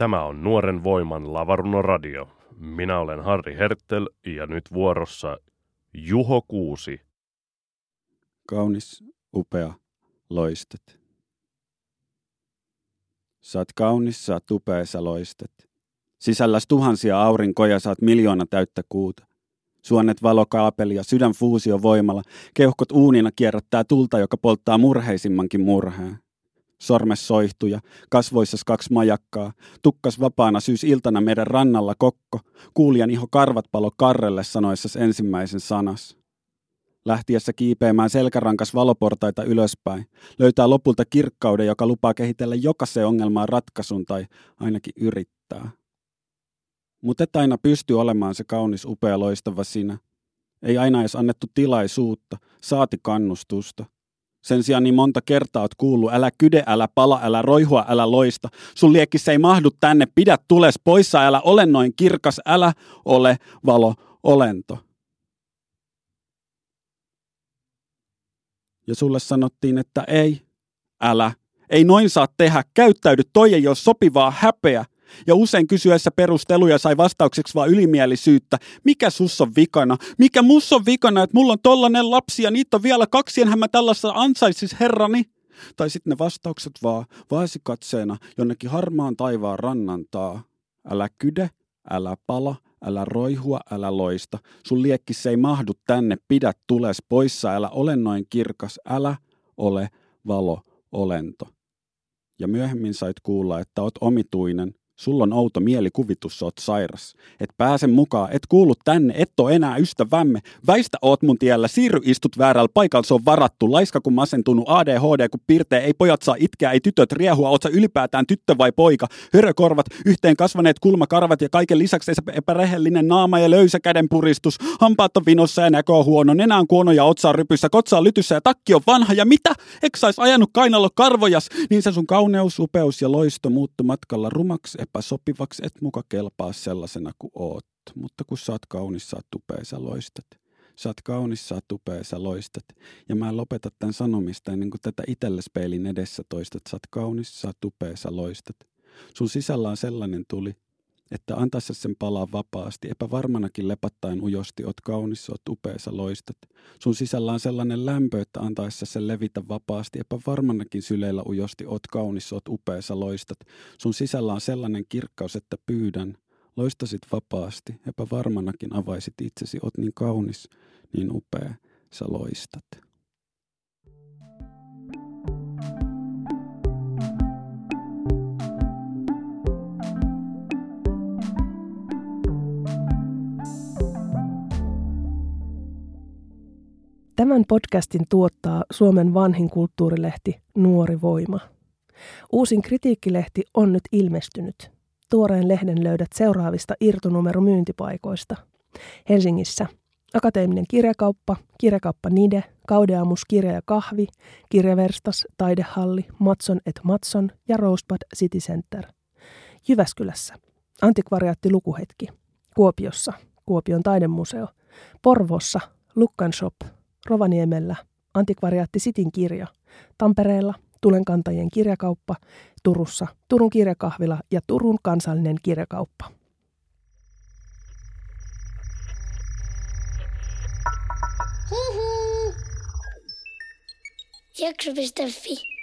Tämä on Nuoren voiman Lavaruno Radio. Minä olen Harri Hertel ja nyt vuorossa Juho Kuusi. Kaunis, upea, loistat. Saat kaunis, saat upea, sä loistat. Sisälläs tuhansia aurinkoja, saat miljoona täyttä kuuta. Suonet valokaapeli ja sydän fuusio voimalla, keuhkot uunina kierrättää tulta, joka polttaa murheisimmankin murheen sormes soihtuja, kasvoissas kaksi majakkaa, tukkas vapaana syys iltana meidän rannalla kokko, kuulijan iho karvat palo karrelle sanoissas ensimmäisen sanas. Lähtiessä kiipeämään selkärankas valoportaita ylöspäin, löytää lopulta kirkkauden, joka lupaa kehitellä jokaiseen ongelmaan ratkaisun tai ainakin yrittää. Mutta et aina pysty olemaan se kaunis, upea, loistava sinä. Ei aina edes annettu tilaisuutta, saati kannustusta – sen sijaan niin monta kertaa oot kuullut, älä kyde, älä pala, älä roihua, älä loista. Sun liekkis ei mahdu tänne, pidä tules poissa, älä ole noin kirkas, älä ole valo olento. Ja sulle sanottiin, että ei, älä, ei noin saa tehdä, käyttäydy, toi ei ole sopivaa häpeä. Ja usein kysyessä perusteluja sai vastaukseksi vaan ylimielisyyttä. Mikä sus on vikana? Mikä mus on vikana, että mulla on tollanen lapsi ja niitä on vielä kaksi, enhän mä tällaista ansaisis herrani? Tai sitten ne vastaukset vaan vaasikatseena jonnekin harmaan taivaan rannantaa. Älä kyde, älä pala, älä roihua, älä loista. Sun liekkis ei mahdu tänne, pidä tules poissa, älä ole noin kirkas, älä ole valo olento. Ja myöhemmin sait kuulla, että oot omituinen, Sulla on outo mielikuvitus, sä oot sairas. Et pääse mukaan, et kuulu tänne, et oo enää ystävämme. Väistä oot mun tiellä, siirry istut väärällä paikalla, se on varattu. Laiska kun masentunut, ADHD kun pirtee, ei pojat saa itkeä, ei tytöt riehua, oot sä ylipäätään tyttö vai poika. Hörökorvat, yhteen kasvaneet kulmakarvat ja kaiken lisäksi epärehellinen naama ja löysä käden puristus. Hampaat on vinossa ja näkö on huono, nenä on kuono ja otsa rypyssä, kotsa on lytyssä ja takki on vanha. Ja mitä? Eikö sais ajanut kainalo karvojas? Niin se sun kauneus, upeus ja loisto muuttu matkalla rumaksi, epäsopivaksi, et muka kelpaa sellaisena kuin oot. Mutta kun sä oot kaunis, sä oot tupea, sä loistat. Sä oot kaunis, sä oot tupea, sä loistat. Ja mä en lopeta tämän sanomista ennen kuin tätä itsellespeilin peilin edessä toistat. Sä oot kaunis, sä oot tupea, sä loistat. Sun sisällä on sellainen tuli, että antaessa sen palaa vapaasti, epävarmanakin lepattaen ujosti, oot kaunis, oot upea, sä loistat. Sun sisällä on sellainen lämpö, että antaessa sen levitä vapaasti, epävarmanakin syleillä ujosti, oot kaunis, oot upea, sä loistat. Sun sisällä on sellainen kirkkaus, että pyydän, loistasit vapaasti, epävarmanakin avaisit itsesi, oot niin kaunis, niin upea, sä loistat. Tämän podcastin tuottaa Suomen vanhin kulttuurilehti Nuori Voima. Uusin kritiikkilehti on nyt ilmestynyt. Tuoreen lehden löydät seuraavista irtonumero myyntipaikoista. Helsingissä Akateeminen kirjakauppa, kirjakauppa Nide, Kaudeamus kirja ja kahvi, kirjaverstas, taidehalli, Matson et Matson ja Rosebud City Center. Jyväskylässä Antikvariaatti Lukuhetki, Kuopiossa Kuopion taidemuseo, Porvossa Lukkan Shop, Rovaniemellä Antikvariaatti Sitin kirja, Tampereella Tulenkantajien kirjakauppa, Turussa Turun kirjakahvila ja Turun kansallinen kirjakauppa. Hihi. Jakso.fi